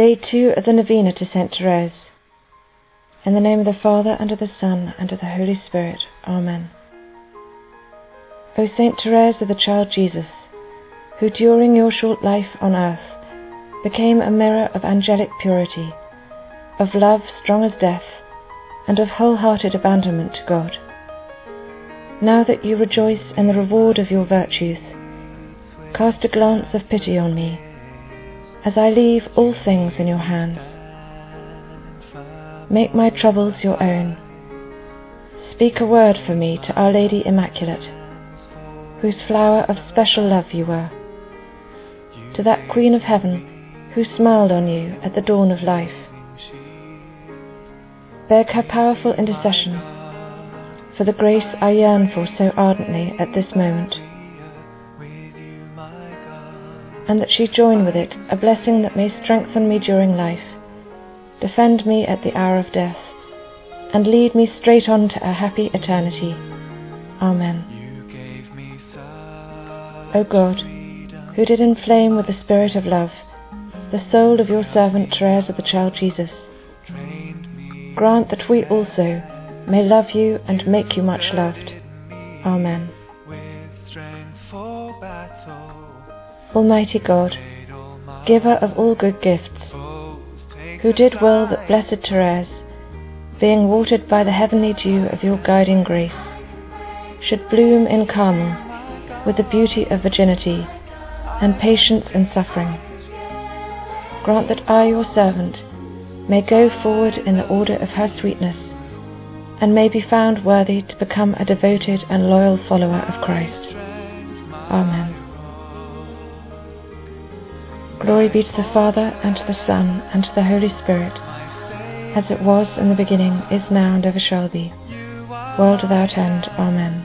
Day 2 of the Novena to Saint Therese. In the name of the Father, and of the Son, and of the Holy Spirit. Amen. O Saint Therese of the Child Jesus, who during your short life on earth became a mirror of angelic purity, of love strong as death, and of wholehearted abandonment to God. Now that you rejoice in the reward of your virtues, cast a glance of pity on me as I leave all things in your hands. Make my troubles your own. Speak a word for me to Our Lady Immaculate, whose flower of special love you were, to that Queen of Heaven who smiled on you at the dawn of life. Beg her powerful intercession for the grace I yearn for so ardently at this moment and that she join with it a blessing that may strengthen me during life, defend me at the hour of death, and lead me straight on to a happy eternity. Amen. O God, who did inflame with the spirit of love the soul of your servant Therese of the Child Jesus, grant that we also may love you and make you much loved. Amen. Almighty God, giver of all good gifts, who did will that blessed Therese, being watered by the heavenly dew of your guiding grace, should bloom in Carmel with the beauty of virginity and patience in suffering. Grant that I, your servant, may go forward in the order of her sweetness, and may be found worthy to become a devoted and loyal follower of Christ. Amen. Glory be to the Father, and to the Son, and to the Holy Spirit, as it was in the beginning, is now, and ever shall be, world without end. Amen.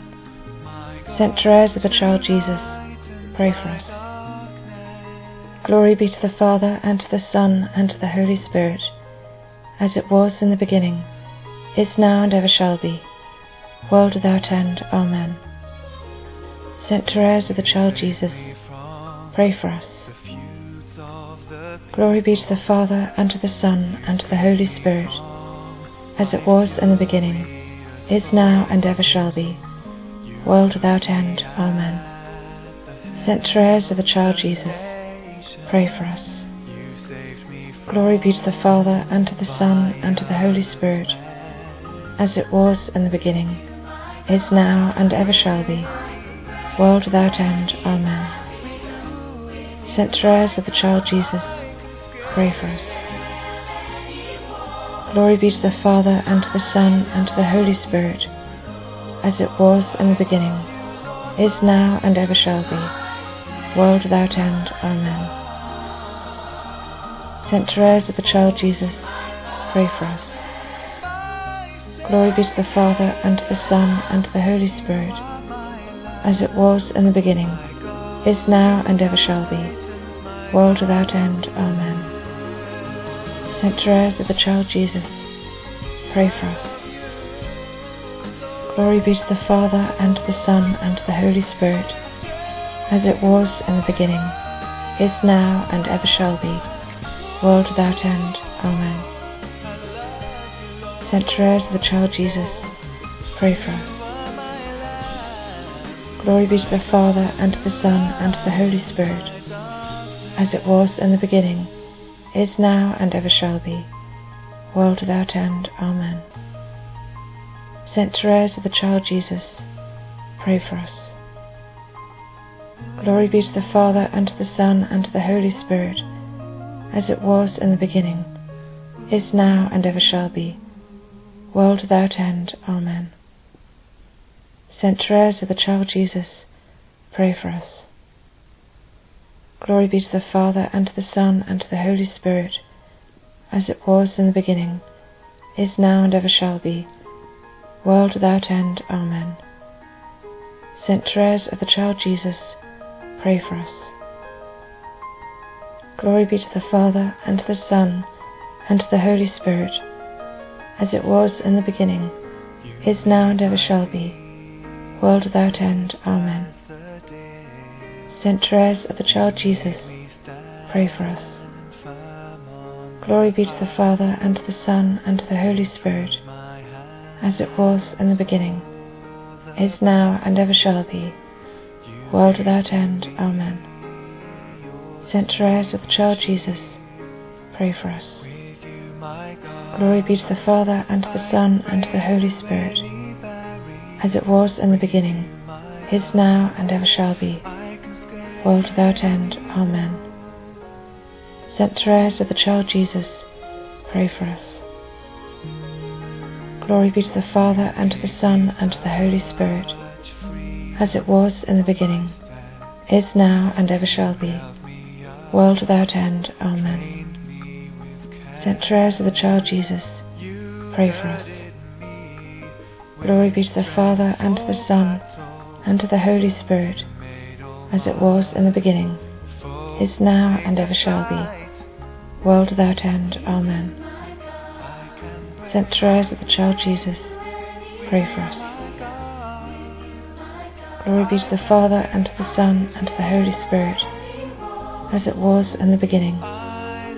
Saint Therese of the Child Jesus, pray for us. Glory be to the Father, and to the Son, and to the Holy Spirit, as it was in the beginning, is now, and ever shall be, world without end. Amen. Saint Therese of the Child Jesus, pray for us. Glory be to the Father, and to the Son, and to the Holy Spirit, as it was in the beginning, is now, and ever shall be, world without end. Amen. Saint Therese of the Child Jesus, pray for us. Glory be to the Father, and to the Son, and to the Holy Spirit, as it was in the beginning, is now, and ever shall be, world without end. Amen. Saint Therese of the Child Jesus, pray for us. Glory be to the Father, and to the Son, and to the Holy Spirit, as it was in the beginning, is now, and ever shall be, world without end. Amen. Saint Therese of the Child Jesus, pray for us. Glory be to the Father, and to the Son, and to the Holy Spirit, as it was in the beginning, is now, and ever shall be, world without end. Amen. Saint Therese of the Child Jesus, pray for us. Glory be to the Father, and to the Son, and to the Holy Spirit, as it was in the beginning, is now, and ever shall be, world without end. Amen. Saint Therese of the Child Jesus, pray for us. Glory be to the Father, and to the Son, and to the Holy Spirit, as it was in the beginning, is now, and ever shall be, world without end. Amen. Saint Therese of the Child Jesus, pray for us. Glory be to the Father, and to the Son, and to the Holy Spirit, as it was in the beginning, is now, and ever shall be, world without end. Amen. Saint Therese of the Child Jesus, pray for us. Glory be to the Father, and to the Son, and to the Holy Spirit, as it was in the beginning, is now, and ever shall be, world without end. Amen. Saint Therese of the Child Jesus, pray for us. Glory be to the Father, and to the Son, and to the Holy Spirit, as it was in the beginning, is now, and ever shall be, world without end. Amen. Saint Therese of the Child Jesus, pray for us. Glory be to the Father, and to the Son, and to the Holy Spirit, as it was in the beginning, is now, and ever shall be, world without end. Amen. Saint Therese of the Child Jesus, pray for us. Glory be to the Father, and to the Son, and to the Holy Spirit, as it was in the beginning, is now, and ever shall be, world without end. Amen. Saint Therese of the Child Jesus, pray for us. Glory be to the Father, and to the Son, and to the Holy Spirit, as it was in the beginning, is now, and ever shall be, world without end. Amen. Saint Therese of the Child Jesus, pray for us. Glory be to the Father, and to the Son, and to the Holy Spirit, as it was in the beginning, is now, and ever shall be, world without end. Amen. Saint Therese of the Child Jesus, pray for us. Glory be to the Father, and to the Son, and to the Holy Spirit, as it was in the beginning,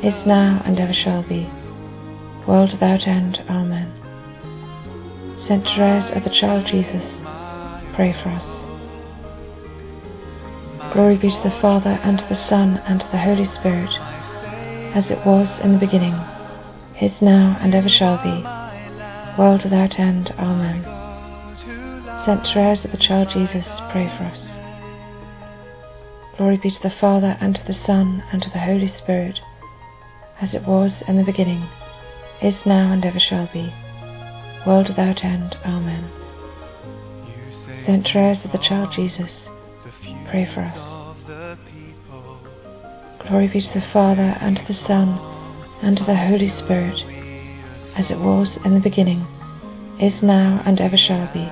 is now, and ever shall be, world without end. Amen. Saint Therese of the Child Jesus, pray for us. Glory be to the Father, and to the Son, and to the Holy Spirit, as it was in the beginning, is now, and ever shall be, world without end. Amen. Saint Therese of the Child Jesus, pray for us. Glory be to the Father, and to the Son, and to the Holy Spirit, as it was in the beginning, is now, and ever shall be, world without end. Amen. Saint Therese of the Child Jesus, pray for us. Glory be to the Father, and to the Son, and to the Holy Spirit, as it was in the beginning, is now, and ever shall be,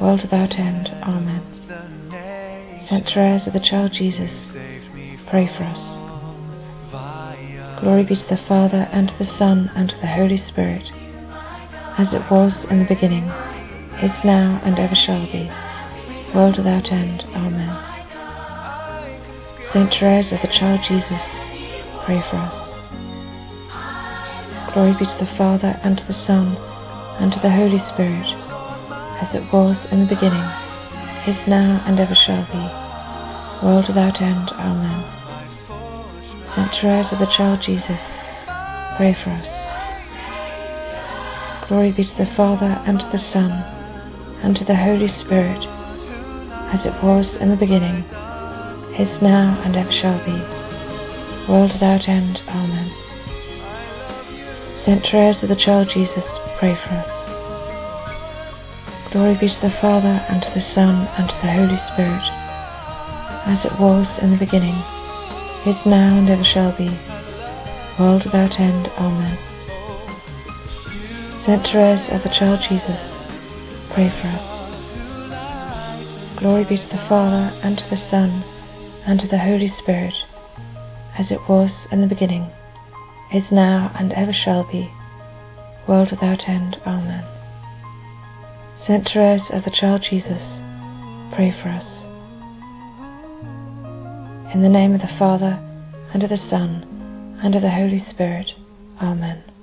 world without end. Amen. Saint Therese of the Child Jesus, pray for us. Glory be to the Father, and to the Son, and to the Holy Spirit, as it was in the beginning, is now, and ever shall be, world without end. Amen. Saint Therese of the Child Jesus, pray for us. Glory be to the Father, and to the Son, and to the Holy Spirit, as it was in the beginning, is now, and ever shall be, world without end. Amen. Saint Therese of the Child Jesus, pray for us. Glory be to the Father, and to the Son, and to the Holy Spirit, as it was in the beginning, is now, and ever shall be, world without end. Amen. Saint Therese of the Child Jesus, pray for us. Glory be to the Father, and to the Son, and to the Holy Spirit, as it was in the beginning, is now, and ever shall be, world without end. Amen. Saint Therese of the Child Jesus, pray for us. Glory be to the Father, and to the Son, and to the Holy Spirit, as it was in the beginning, is now, and ever shall be, world without end. Amen. Saint Therese of the Child Jesus, pray for us. In the name of the Father, and of the Son, and of the Holy Spirit. Amen.